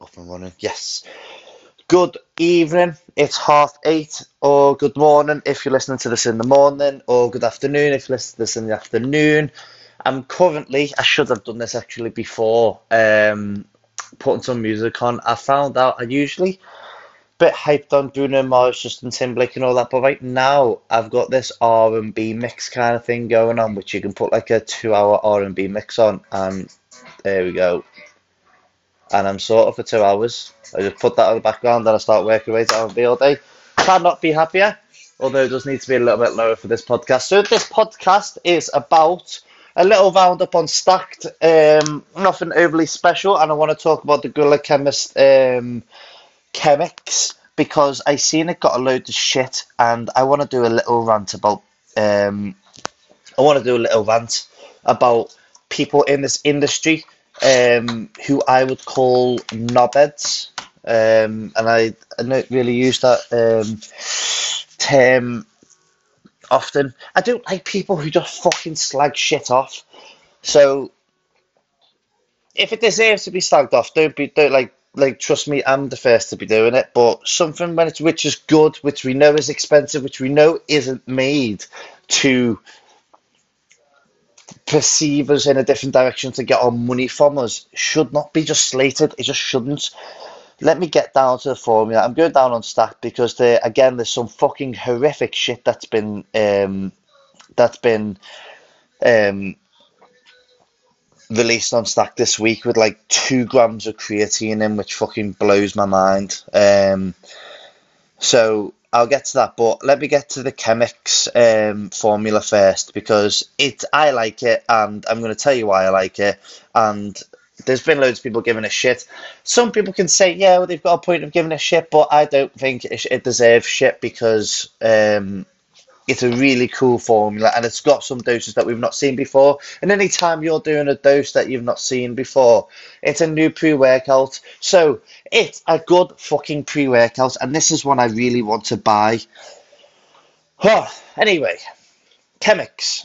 Up and running. Yes. Good evening. It's half eight, or good morning if you're listening to this in the morning, or good afternoon if you're listening to this in the afternoon. I'm currently, I should have done this actually before, um, putting some music on. I found out I usually bit hyped on Bruno Mars, Justin Timberlake, and all that. But right now, I've got this R and B mix kind of thing going on, which you can put like a two-hour R and B mix on, and there we go. And I'm sort of for two hours. I just put that on the background, and I start working away to R and B all day. Cannot be happier. Although it does need to be a little bit lower for this podcast. So this podcast is about a little roundup on Stacked. Um, nothing overly special, and I want to talk about the Guerrilla Chemist. Um, Chemix because I seen it got a load of shit and I want to do a little rant about um I want to do a little rant about people in this industry um who I would call knobheads. Um and I, I don't really use that um term often. I don't like people who just fucking slag shit off. So if it deserves to be slagged off don't be don't like like trust me, I'm the first to be doing it. But something when it's which is good, which we know is expensive, which we know isn't made to perceive us in a different direction to get our money from us, should not be just slated. It just shouldn't. Let me get down to the formula. I'm going down on stat because there again, there's some fucking horrific shit that's been um, that's been um, released on Stack this week with like two grams of creatine in, which fucking blows my mind. Um, so I'll get to that, but let me get to the Chemix um, formula first because it I like it, and I'm going to tell you why I like it. And there's been loads of people giving a shit. Some people can say, yeah, well, they've got a point of giving a shit, but I don't think it, it deserves shit because um, it's a really cool formula and it's got some doses that we've not seen before. And anytime you're doing a dose that you've not seen before, it's a new pre workout. So it's a good fucking pre workout, and this is one I really want to buy. Huh. Anyway, Chemix.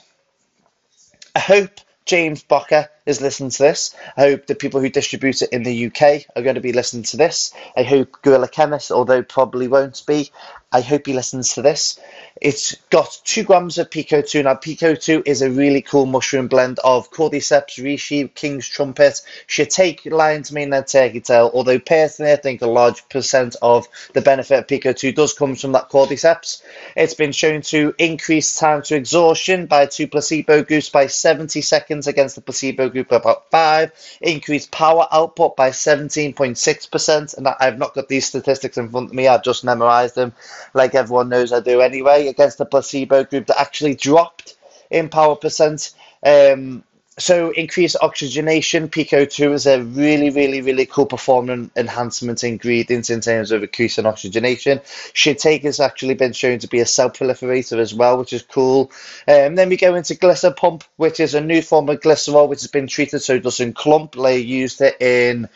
I hope James Bocker is listening to this. I hope the people who distribute it in the UK are going to be listening to this. I hope Guerrilla Chemist, although probably won't be, I hope he listens to this. It's got two grams of PeakO2. Now, PeakO2 is a really cool mushroom blend of Cordyceps, Reishi, King's Trumpet, Shiitake, Lion's Mane, and Turkey Tail. Although, personally, I think a large percent of the benefit of PeakO2 does come from that Cordyceps. It's been shown to increase time to exhaustion by two placebo groups by 70 seconds against the placebo group about 5, increase power output by 17.6%. And I've not got these statistics in front of me, I've just memorized them like everyone knows I do anyway against the placebo group that actually dropped in power percent. Um, so increased oxygenation, PeakO2 is a really, really, really cool performance enhancement ingredient in terms of increasing oxygenation. Shiitake has actually been shown to be a cell proliferator as well, which is cool. Um, then we go into Glycer Pump, which is a new form of glycerol, which has been treated so it doesn't clump. They used it in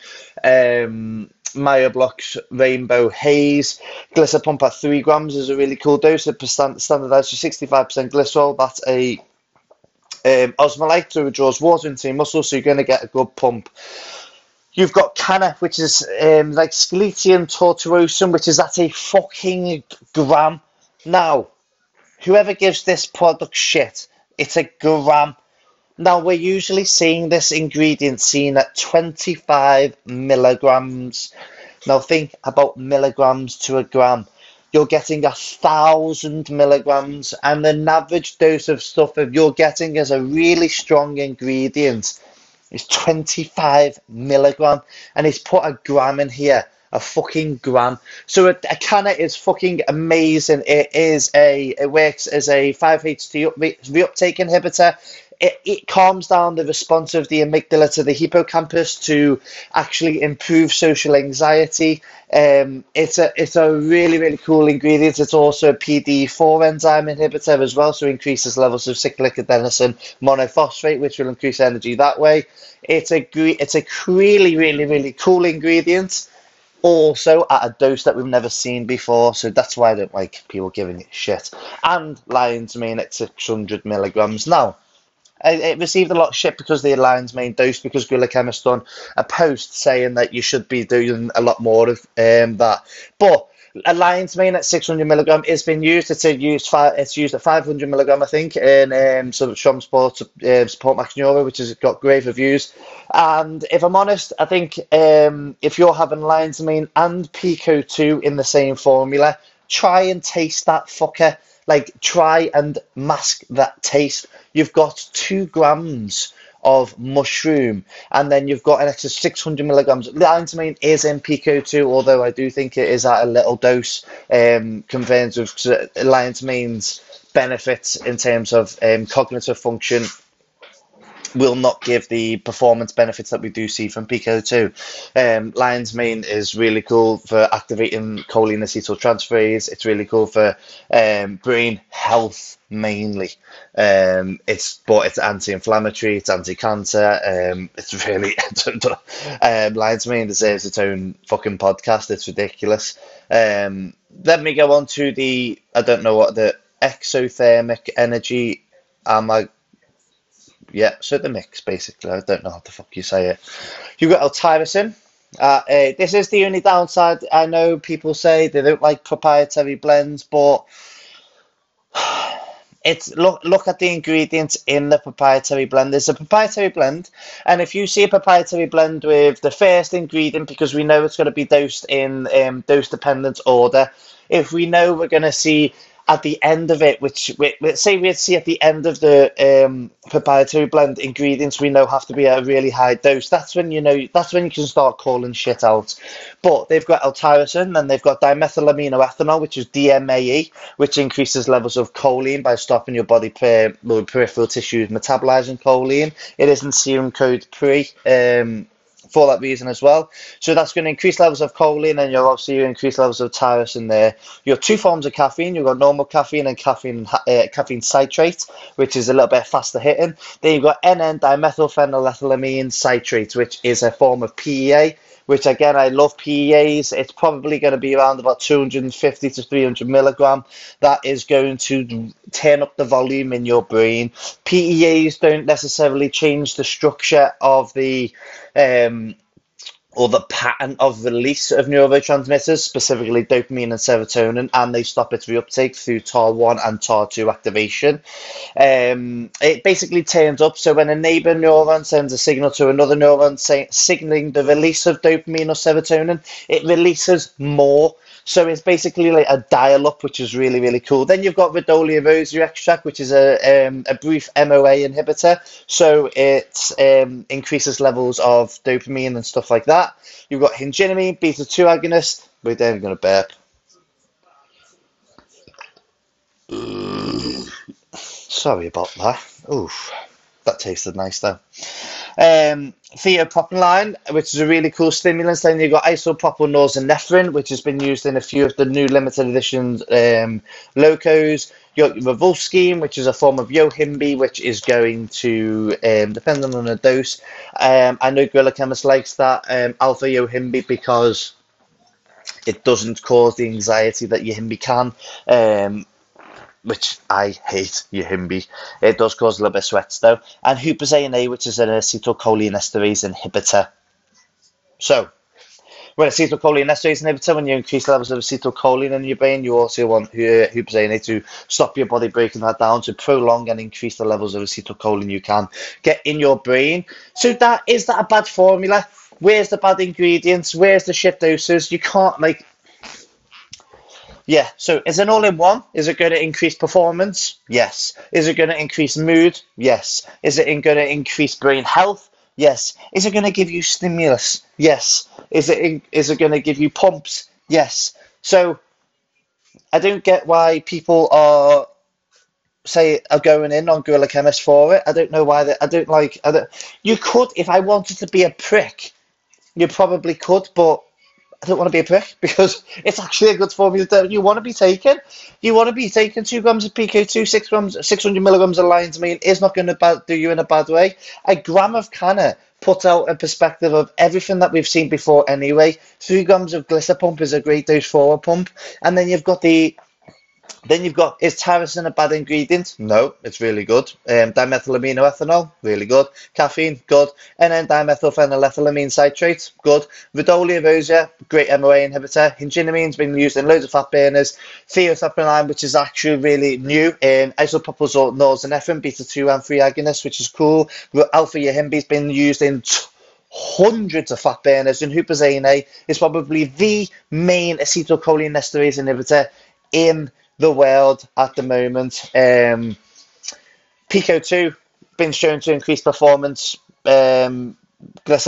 um, Blocks Rainbow Haze. Glycer Pump at 3 grams is a really cool dose. It's standardized for 65% glycerol. That's a um, draws water into your muscles, so you're going to get a good pump. You've got Kanna, which is um, like Sceletium tortuosum, which is at a fucking gram. Now, whoever gives this product shit, it's a gram. Now, we're usually seeing this ingredient seen at 25 milligrams. Now, think about milligrams to a gram. You're getting a thousand milligrams, and an average dose of stuff if you're getting as a really strong ingredient is 25 milligram, and it's put a gram in here a fucking gram. So a, a is fucking amazing. It is a it works as a 5-HT reuptake inhibitor it, it calms down the response of the amygdala to the hippocampus to actually improve social anxiety. Um, it's a it's a really really cool ingredient. It's also a PD4 enzyme inhibitor as well, so increases levels of cyclic adenosine monophosphate, which will increase energy that way. It's a it's a really really really cool ingredient. Also at a dose that we've never seen before, so that's why I don't like people giving it shit. And lying lion's mane at 600 milligrams. Now, it received a lot of shit because the lion's mane dose because Guerrilla Chemist done a post saying that you should be doing a lot more of um, that. But lion's mane at 600 milligram is been used. It's used five, it's used at 500 milligram, I think, in um, sort of Shum Sport uh, Support Max Neuro, which has got great reviews. And if I'm honest, I think um, if you're having lion's mane and PeakO2 in the same formula, try and taste that fucker. Like, try and mask that taste. You've got two grams of mushroom, and then you've got an extra 600 milligrams. Lion's is in PeakO2, although I do think it is at a little dose, um, with lion's mane's benefits in terms of um, cognitive function will not give the performance benefits that we do see from PeakO2. Um, Lion's Mane is really cool for activating choline acetyltransferase. It's really cool for um, brain health mainly. Um, it's but it's anti-inflammatory, it's anti-cancer. Um, it's really um, Lion's Mane deserves its own fucking podcast. It's ridiculous. Um, let me go on to the I don't know what the exothermic energy. Am I yeah, so the mix basically. I don't know how the fuck you say it. You've got L-tyrosine. Uh, uh, this is the only downside. I know people say they don't like proprietary blends, but it's look look at the ingredients in the proprietary blend. There's a proprietary blend, and if you see a proprietary blend with the first ingredient, because we know it's going to be dosed in um, dose dependent order, if we know we're going to see at the end of it, which we, say we see at the end of the um, proprietary blend ingredients we know have to be at a really high dose. That's when you know that's when you can start calling shit out. But they've got L-tyrosine and they've got dimethylaminoethanol, which is DMAE, which increases levels of choline by stopping your body per, peripheral tissues metabolizing choline. It isn't serum code pre. Um, for that reason as well. So that's going to increase levels of choline and you'll obviously increase levels of tyrosine there. You have two forms of caffeine. You've got normal caffeine and caffeine uh, caffeine citrate, which is a little bit faster hitting. Then you've got NN dimethylphenylethylamine citrate, which is a form of PEA which again I love PEAs. It's probably going to be around about 250 to 300 milligram. That is going to turn up the volume in your brain. PEAs don't necessarily change the structure of the um, or the pattern of release of neurotransmitters, specifically dopamine and serotonin, and they stop its reuptake through TAAR1 and TAAR2 activation. Um, it basically turns up, so when a neighbor neuron sends a signal to another neuron say, signaling the release of dopamine or serotonin, it releases more so it's basically like a dial up, which is really, really cool. Then you've got Rhodiola rosea extract, which is a, um, a brief MOA inhibitor. So it um, increases levels of dopamine and stuff like that. You've got higenamine, beta 2 agonist. There, I'm going to burp. Sorry about that. Oof, that tasted nice though. Um, line, which is a really cool stimulant. Then you've got isopropyl norepinephrine, which has been used in a few of the new limited editions um, locos. You got Rauwolscine, which is a form of Yohimbe, which is going to, um, on the dose, um, I know Guerrilla Chemist likes that um, alpha Yohimbe because it doesn't cause the anxiety that Yohimbe can. Which I hate Yohimbe. It does cause a little bit of sweats though. And Huperzine which is an acetylcholinesterase inhibitor. So, when acetylcholinesterase inhibitor, when you increase levels of acetylcholine in your brain, you also want uh, Huperzine A to stop your body breaking that down to prolong and increase the levels of acetylcholine you can get in your brain. So that is that a bad formula? Where's the bad ingredients? Where's the shit doses? You can't like yeah, so is an all in one? Is it going to increase performance? Yes. Is it going to increase mood? Yes. Is it going to increase brain health? Yes. Is it going to give you stimulus? Yes. Is it is it going to give you pumps? Yes. So I don't get why people are say are going in on Guerrilla Chemist for it. I don't know why they, I don't like I don't, you could if I wanted to be a prick, you probably could, but I don't want to be a prick because it's actually a good formula that you want to be taking. You want to be taking two grams of PeakO2, six grams, 600 milligrams of lion's mane is not going to do you in a bad way. A gram of kanna put out a perspective of everything that we've seen before anyway. Three grams of glycer pump is a great dose for a pump. And then you've got the Then you've got, is tyrosine a bad ingredient? No, it's really good. Um, dimethylamino ethanol, really good. Caffeine, good. And then dimethylphenylethylamine citrate, good. Rhodiola rosea, great MOA inhibitor. Higenamine's been used in loads of fat burners. Thiopurine, which is actually really new. Um, isopropyl norepinephrine, beta 2 and 3 agonist, which is cool. Alpha yohimbe's been used in hundreds of fat burners, and huperzine is probably the main acetylcholinesterase inhibitor in the world at the moment. Um, PeakO2 been shown to increase performance. Um,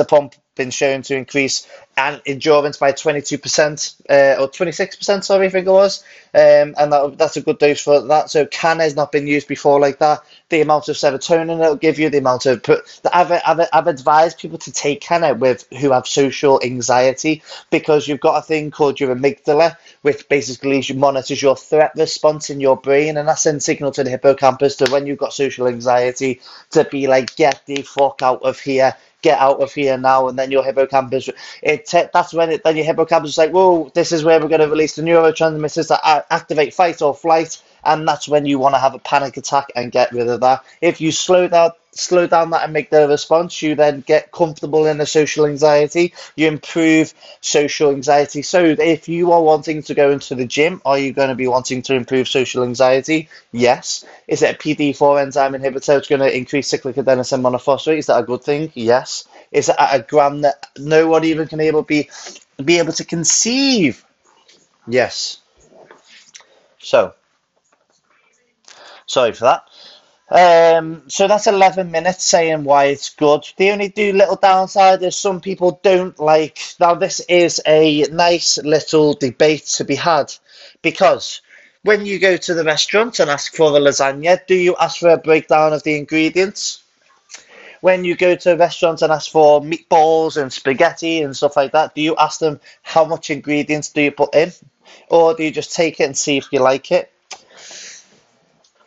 Pump been shown to increase and endurance by 22% uh, or 26%, sorry, I think it was. Um, and that, that's a good dose for that. So Kanna has not been used before like that. The amount of serotonin it'll give you, the amount of I've, I've, I've advised people to take Kanna with who have social anxiety because you've got a thing called your amygdala, which basically monitors your threat response in your brain, and that sends signal to the hippocampus to when you've got social anxiety to be like, get the fuck out of here get out of here now, and then your hippocampus. It that's when it, then your hippocampus is like, whoa, this is where we're going to release the neurotransmitters that activate fight or flight, and that's when you want to have a panic attack and get rid of that. If you slow down slow down that amygdala response, you then get comfortable in the social anxiety, you improve social anxiety. So if you are wanting to go into the gym, are you going to be wanting to improve social anxiety? Yes. Is it a PD4 enzyme inhibitor that's going to increase cyclic adenosine monophosphate? Is that a good thing? Yes. Is it at a gram that no one even can able be be able to conceive? Yes. So sorry for that. Um, so that's 11 minutes saying why it's good. The only do little downside is some people don't like. Now, this is a nice little debate to be had because when you go to the restaurant and ask for the lasagna, do you ask for a breakdown of the ingredients? When you go to a restaurant and ask for meatballs and spaghetti and stuff like that, do you ask them how much ingredients do you put in? Or do you just take it and see if you like it?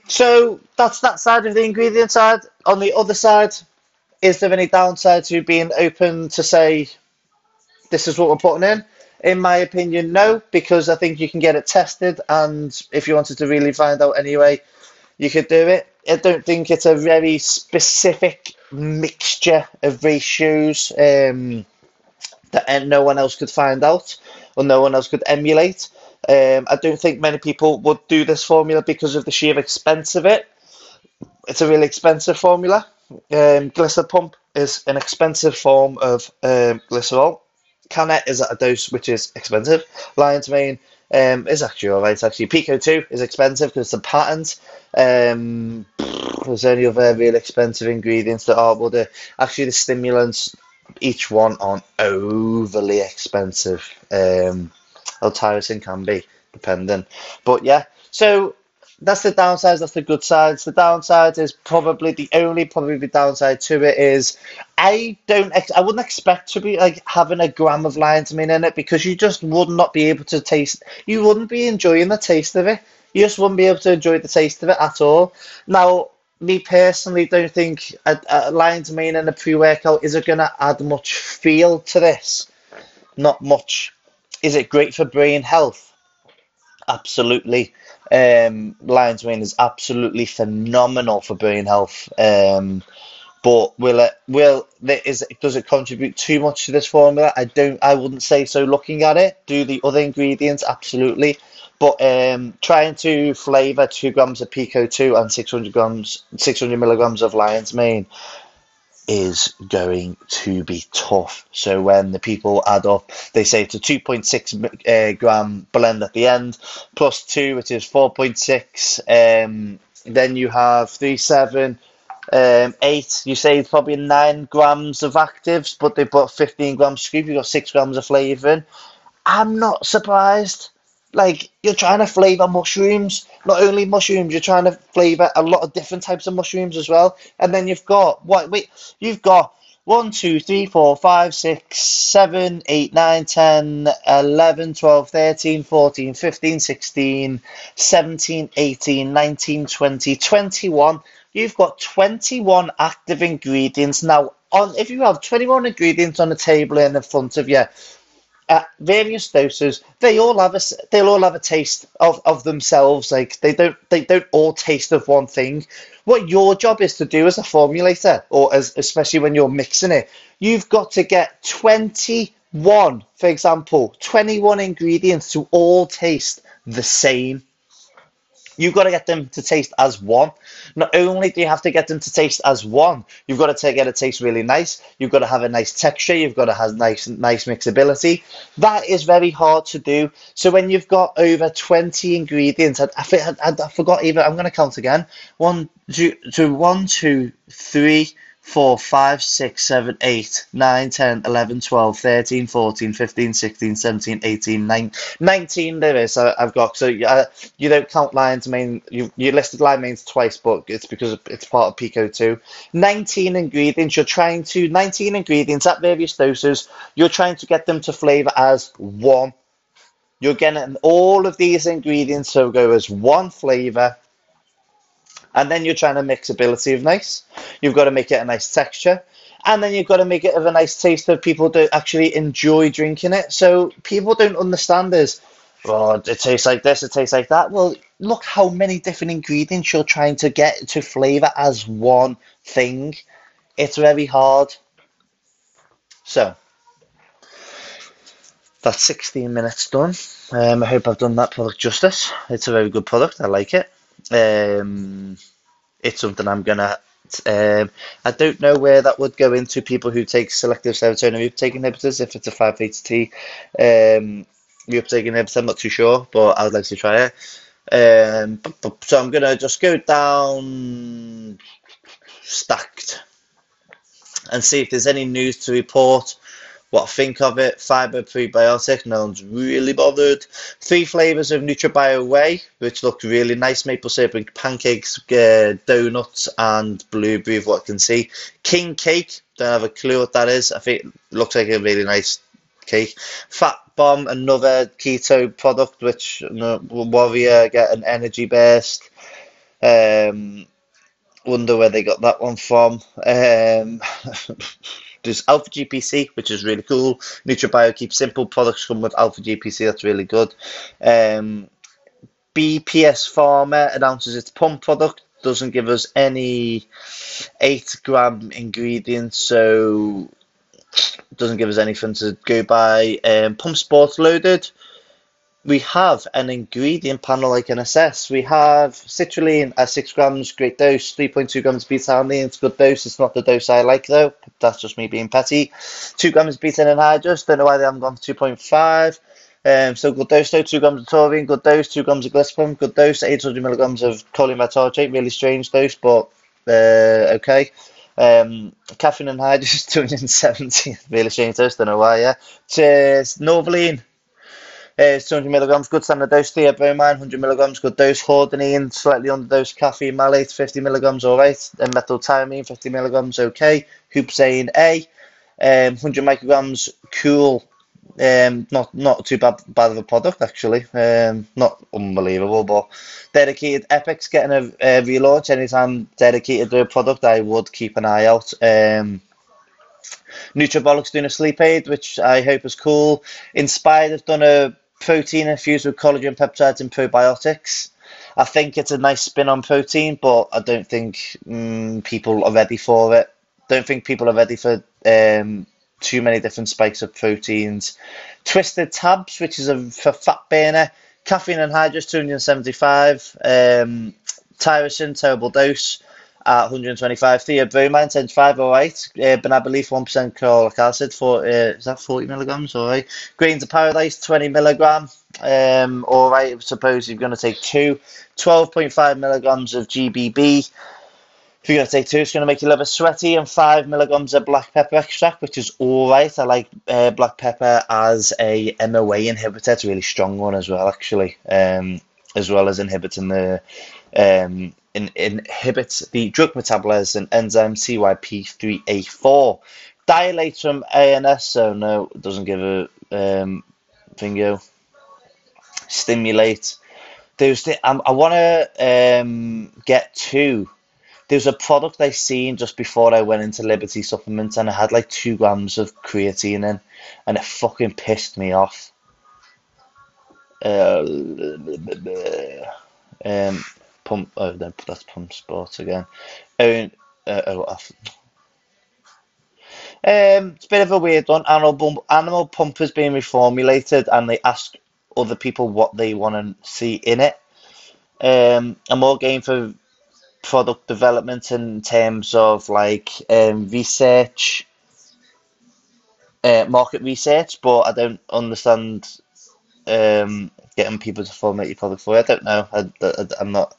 So that's that side of the ingredient side. On the other side, is there any downside to being open to say this is what we're putting in? In my opinion, no, because I think you can get it tested, and if you wanted to really find out anyway, you could do it. I don't think it's a very specific mixture of ratios um, that no one else could find out or no one else could emulate. Um, I don't think many people would do this formula because of the sheer expense of it. It's a really expensive formula. Um, Pump is an expensive form of um, glycerol. Canet is at a dose which is expensive. Lion's Mane um, is actually alright. Actually, PeakO2 is expensive because it's a patent. Um, there's only other real expensive ingredients that are, well, the, actually the stimulants, each one aren't overly expensive. Um, how tiresome can be, depending. But yeah, so that's the downsides. That's the good sides. The downside is probably the only probably downside to it is I don't ex- I wouldn't expect to be like having a gram of lion's mane in it because you just would not be able to taste. You wouldn't be enjoying the taste of it. You just wouldn't be able to enjoy the taste of it at all. Now, me personally, don't think a, a lion's mane in a pre-workout is going to add much feel to this. Not much is it great for brain health? Absolutely. Um, lion's mane is absolutely phenomenal for brain health. Um, but will it will is does it contribute too much to this formula? I don't. I wouldn't say so. Looking at it, do the other ingredients absolutely, but um, trying to flavour two grams of PeakO2 and six hundred grams, six hundred milligrams of lion's mane is going to be tough. So when the people add up, they say it's a 2.6 uh, gram blend at the end, plus 2, which is 4.6. Um, then you have 3, 7, um, 8. You say it's probably 9 grams of actives, but they put 15 grams scoop. You've got 6 grams of flavouring. I'm not surprised like you're trying to flavor mushrooms not only mushrooms you're trying to flavor a lot of different types of mushrooms as well. And then you've got what wait you've got 1 2 3 4 5 6 7 8 9 10 11 12 13 14 15 16 17 18 19 20 21 you've got 21 active ingredients. Now on if you have 21 ingredients on the table in the front of you at various doses, they all have a they'll all have a taste of, of themselves. Like they don't they don't all taste of one thing. What your job is to do as a formulator, or as especially when you're mixing it, you've got to get twenty one, for example, twenty one ingredients to all taste the same. You've got to get them to taste as one. Not only do you have to get them to taste as one, you've got to get it taste really nice. You've got to have a nice texture. You've got to have nice, nice mixability. That is very hard to do. So when you've got over 20 ingredients, I, I, I, I forgot even, I'm going to count again. One, two, two, one, two, three, 4, 5, 6, 7, 8, 9, 10, 11, 12, 13, 14, 15, 16, 17, 18, 19, 19 there is I, have got. So uh, you don't count lion's mane, you, you listed lion manes twice, but it's because it's part of PeakO2. 19 ingredients, you're trying to, 19 ingredients at various doses, you're trying to get them to flavour as one. You're getting all of these ingredients so go as one flavour and then you're trying to mix ability of nice. You've got to make it a nice texture. And then you've got to make it of a nice taste that people do actually enjoy drinking it. So people don't understand this. Oh, it tastes like this, it tastes like that. Well, look how many different ingredients you're trying to get to flavour as one thing. It's very hard. So, that's 16 minutes done. Um, I hope I've done that product justice. It's a very good product. I like it. Um, it's something I'm gonna. Um, I don't know where that would go into people who take selective serotonin reuptake inhibitors. If it's a 5-HT um, reuptake inhibitor, I'm not too sure, but I would like to try it. Um, so I'm gonna just go down stacked and see if there's any news to report what I think of it. Fiber prebiotic, no one's really bothered. Three flavours of NutraBio Whey, which look really nice. Maple syrup pancakes, uh, donuts, and blueberry, of what I can see. King Cake, don't have a clue what that is. I think it looks like a really nice cake. Fat Bomb, another keto product, which you know, Warrior get an energy burst. Um, wonder where they got that one from. Um, There's Alpha GPC, which is really cool. NutraBio keeps simple products come with Alpha GPC. That's really good. Um, BPS Pharma announces its pump product. Doesn't give us any eight gram ingredients, so doesn't give us anything to go by. Um, pump Sports Loaded we have an ingredient panel I can assess. We have citrulline at 6 grams, great dose, 3.2 grams beta alanine, it's a good dose. It's not the dose I like though, that's just me being petty. 2 grams beta anhydrous, don't know why they haven't gone for 2.5. Um, so good dose though, 2 grams of taurine, good dose, 2 grams of glycerin, good dose, 800 milligrams of choline really strange dose, but uh, okay. Um, caffeine anhydrous, 270, really strange dose, don't know why, yeah. Cheers, Novoline, uh, 200 milligrams, good standard dose. Theobromine, 100 milligrams, good dose. Hordenine, slightly under dose. Caffeine malate, 50 milligrams, all right. And methyltyramine, 50 milligrams, okay. Huperzine A, um, 100 micrograms, cool. Um, not not too bad bad of a product actually. Um, not unbelievable, but dedicated. Epic's getting a, a relaunch anytime dedicated to a product. I would keep an eye out. Um, Nutrabolics doing a sleep aid, which I hope is cool. Inspired have done a protein infused with collagen peptides and probiotics. I think it's a nice spin on protein, but I don't think um, people are ready for it. Don't think people are ready for um, too many different spikes of proteins. Twisted tabs, which is a for fat burner. Caffeine and anhydrous 275. Um, tyrosine, terrible dose at 125. Theobromine 75, all right. Uh, Banaba leaf 1% caloric acid for uh, is that 40 milligrams, all right. Grains of Paradise 20 milligram, um, all right. Suppose you're going to take two. 12.5 milligrams of GBB. If you're going to take two, it's going to make your liver sweaty, and five milligrams of black pepper extract, which is all right. I like uh, black pepper as a MOA inhibitor. It's a really strong one as well, actually, um, as well as inhibiting the um, in, inhibits the drug metabolism enzyme CYP3A4. Dilates from ANS, so no, doesn't give a um, bingo. Stimulate. There's the, um, I want to um, get two There's a product I seen just before I went into Liberty Supplements, and I had like two grams of creatine in, and it fucking pissed me off. Uh, um, pump. Oh, no, that's pump sports again. Oh, uh, oh, um, it's a bit of a weird one. Animal, Animal Pump has been reformulated, and they ask other people what they want to see in it. Um, I'm more game for product development in terms of like um, research, uh, market research, but I don't understand um, getting people to formulate your product for you. I don't know. I, am not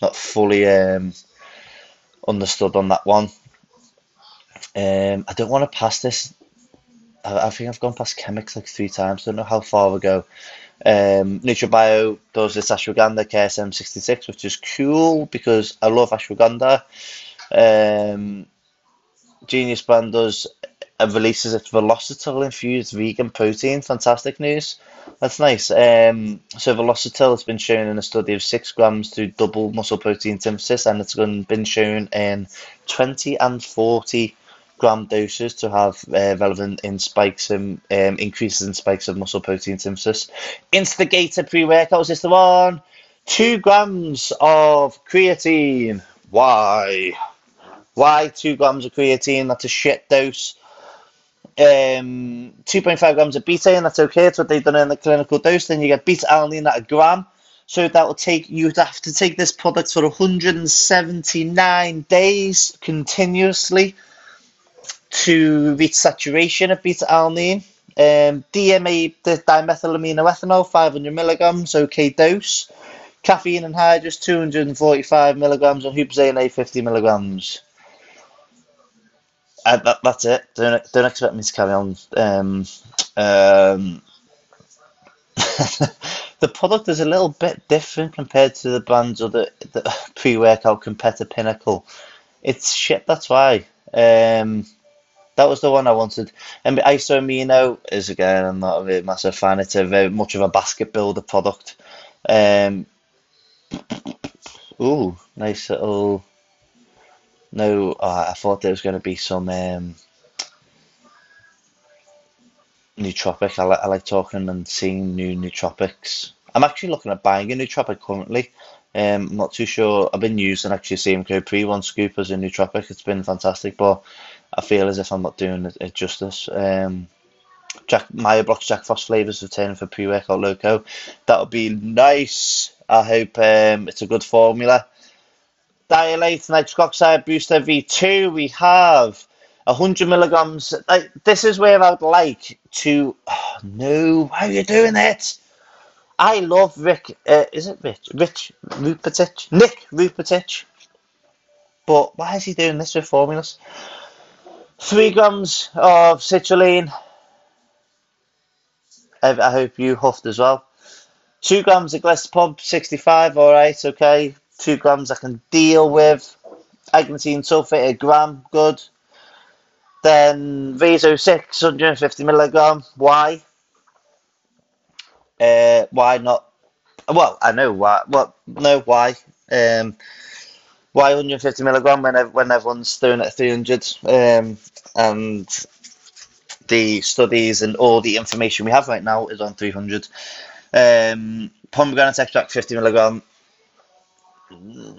not fully um, understood on that one. Um, I don't want to pass this. I, I, think I've gone past Chemix like three times. Don't know how far we go. Um, NutraBio does this ashwagandha KSM66, which is cool because I love ashwagandha. Um, Genius Brand does uh, releases its Velositol infused vegan protein. Fantastic news. That's nice. Um, so Velositol has been shown in a study of six grams to double muscle protein synthesis, and it's been shown in 20 and 40 gram doses to have uh, relevant in spikes and um, increases in spikes of muscle protein synthesis. Instigator pre-workout is this the one? Two grams of creatine. Why? Why two grams of creatine? That's a shit dose. Um, 2.5 grams of beta, and that's okay. That's what they've done in the clinical dose. Then you get beta alanine at a gram. So that will take you'd have to take this product for 179 days continuously to reach saturation of beta alanine. Um, DMA, the dimethylaminoethanol, 500 milligrams, okay dose. Caffeine anhydrous, 245 milligrams, and hupzane 50 milligrams. Uh, that, that's it. Don't don't expect me to carry on. Um, um, the product is a little bit different compared to the brands of the, the pre-workout competitor Pinnacle. It's shit. That's why. Um, that was the one I wanted. And Isoamino is again, I'm not a massive fan. It's a very much of a basket builder product. Um, ooh, nice little. No, oh, I thought there was going to be some um, nootropic. I like, I like talking and seeing new nootropics. I'm actually looking at buying a nootropic currently. Um, I'm not too sure. I've been using actually CMK Pre One Scoop as a nootropic. It's been fantastic, but I feel as if I'm not doing it, it justice. Um, Jack Meyer Blocks Jack Frost flavors returning for pre-workout loco. That would be nice. I hope um, it's a good formula. Dialate nitric oxide booster V2. We have 100 milligrams. Like, this is where I'd like to. Oh, no, why are you doing it? I love Rick. Uh, is it Rich? Rich Rupatich? Nick Rupatich. But why is he doing this with formulas? Three grams of citrulline. I hope you huffed as well. Two grams of Glycopub, 65, alright, okay. Two grams I can deal with. Agmatine sulfate, a gram, good. Then Vaso 6, 150 milligram. Why? Uh, why not? Well, I know why. Well, no, why? Um, why 150 milligram when when everyone's it at 300? Um, and the studies and all the information we have right now is on 300. Um, pomegranate extract 50 milligram.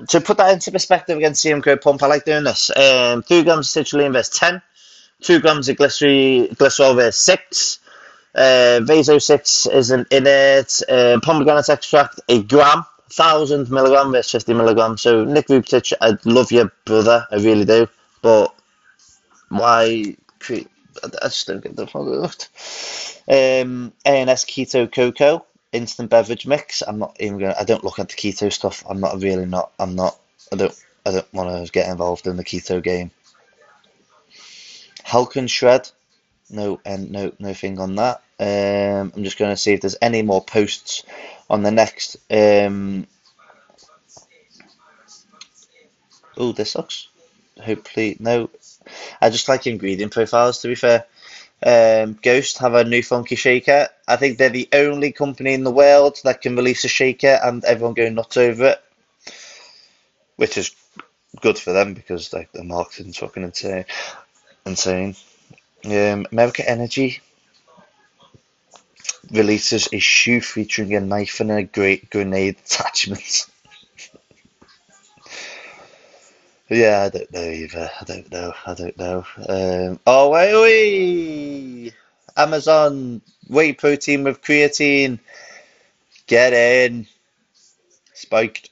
To put that into perspective against CM pump, I like doing this. Um, 3 grams of citrulline versus 10, 2 grams of glycerol, glycerol versus 6. Uh, Vaso 6 is an inert uh, pomegranate extract, a gram, 1000 milligram versus 50 milligram. So, Nick Vuptich, I love your brother, I really do, but why? I just don't get the product. Um, ANS Keto Cocoa instant beverage mix. I'm not even going. I don't look at the keto stuff. I'm not really not. I'm not. I don't. I don't want to get involved in the keto game. Halkin Shred. No, and no, nothing on that. Um, I'm just going to see if there's any more posts on the next. Um, oh, this sucks. Hopefully, no. I just like ingredient profiles, to be fair. Um, Ghost have a new funky shaker. I think they're the only company in the world that can release a shaker and everyone go nuts over it, which is good for them because like the marketing's fucking insane. Insane. Um, America Energy releases a shoe featuring a knife and a great grenade attachment. yeah, I don't know either. I don't know. I don't know. Um, oh wait, wait, Amazon whey protein with creatine. Get in. Spiked.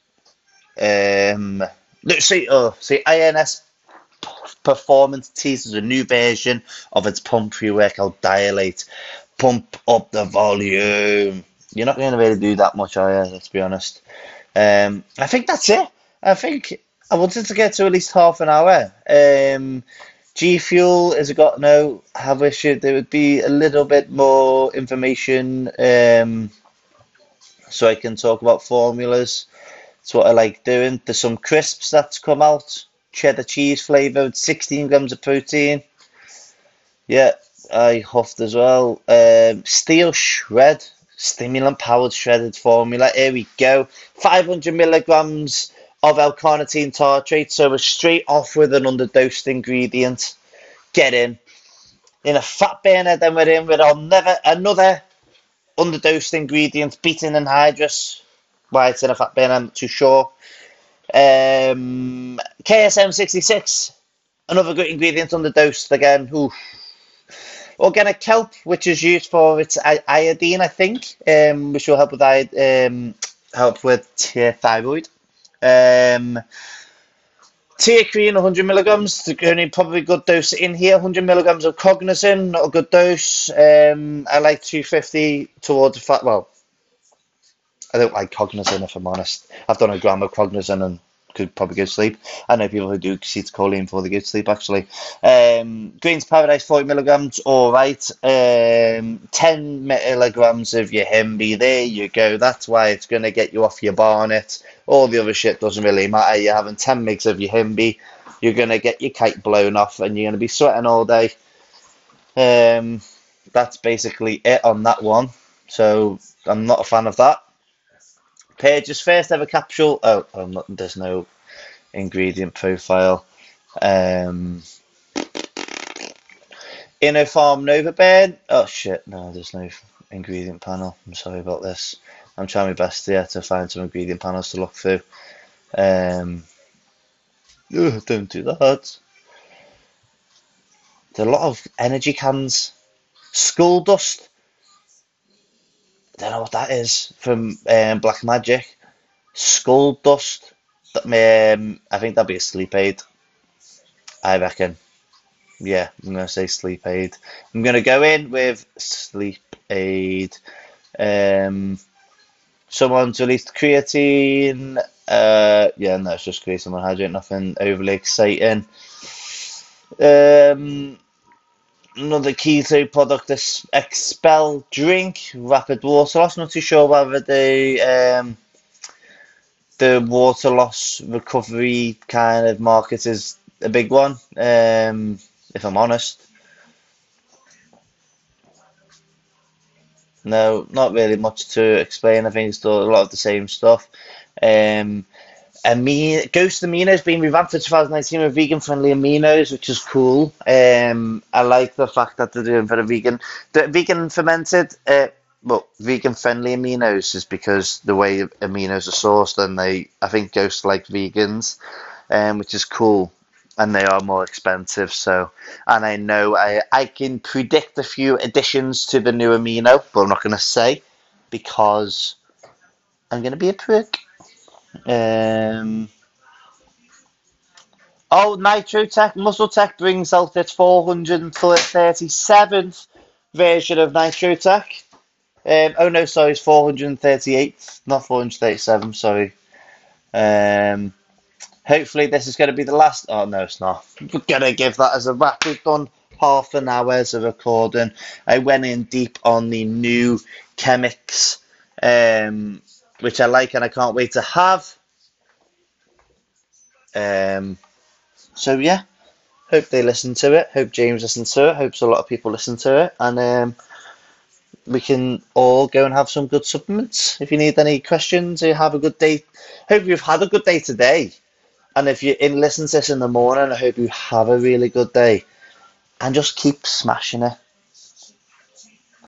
Um, look, see, oh, see, INS Performance teases a new version of its pump pre-workout Dilate. Pump up the volume. You're not going to really do that much, are you? Let's be honest. Um, I think that's it. I think I wanted to get to at least half an hour. Um, G Fuel has got no. I wish it, there would be a little bit more information um, so I can talk about formulas. It's what I like doing. There's some crisps that's come out cheddar cheese flavoured, 16 grams of protein. Yeah, I huffed as well. Um, steel shred, stimulant powered shredded formula. Here we go. 500 milligrams of L-carnitine tartrate. So we're straight off with an underdosed ingredient. Get in. In a fat burner, then we're in with another, another underdosed ingredient, betaine anhydrous. Why it's in a fat burner, I'm not too sure. Um, KSM 66, another good ingredient dose again. Oof. Organic kelp, which is used for its iodine, I think, um, which will help with um, help with thyroid. Um, Teacrine, 100 milligrams, only probably good dose in here. 100 milligrams of cognizin, not a good dose. Um, I like 250 towards fat. Well, I don't like cognizin if I'm honest. I've done a gram of cognizin and could probably go to sleep. I know people who do acetylcholine before they go to sleep actually. Um, Greens Paradise 40 milligrams, all right. Um, 10 milligrams of your Hemby, there you go. That's why it's going to get you off your barnet. All the other shit doesn't really matter. You're having 10 mgs of your Hemby, you're going to get your kite blown off and you're going to be sweating all day. Um, that's basically it on that one. So I'm not a fan of that. Page's first ever capsule. Oh, oh not, there's no ingredient profile. Um, Nova Bear. Oh shit, no, there's no ingredient panel. I'm sorry about this. I'm trying my best here to find some ingredient panels to look through. Um, ugh, don't do that. There's a lot of energy cans. Skull dust don't know what that is from um, Black Magic. Skull Dust. Um, I think that'd be a sleep aid. I reckon. Yeah, I'm gonna say sleep aid. I'm gonna go in with sleep aid. Um, someone's released creatine. Uh, yeah, no, it's just creatine monohydrate. Nothing overly exciting. Um, another keto product, this Expel drink, rapid water loss. Not too sure whether the um, the water loss recovery kind of market is a big one. Um, if I'm honest, no, not really much to explain. I think it's still a lot of the same stuff. Um, Amin- Ghost Aminos being revamped for 2019 with vegan friendly aminos, which is cool. Um, I like the fact that they're doing for a vegan, the vegan fermented, uh, well, vegan friendly aminos is because the way aminos are sourced, and they, I think Ghost like vegans, um, which is cool, and they are more expensive. So, and I know I I can predict a few additions to the new amino, but I'm not going to say because I'm going to be a prick. Um, oh, Nitro Tech, Muscle Tech brings out its 437th version of Nitro Tech. Um, oh no, sorry, it's 438th, not 437, sorry. Um, hopefully this is going to be the last. Oh no, it's not. We're going to give that as a wrap. We've done half an hour's of recording. I went in deep on the new Chemix. Um, which I like and I can't wait to have. Um, so yeah, hope they listen to it. Hope James listens to it. Hopes a lot of people listen to it, and um, we can all go and have some good supplements. If you need any questions, you have a good day. Hope you've had a good day today. And if you're in listen to this in the morning, I hope you have a really good day. And just keep smashing it.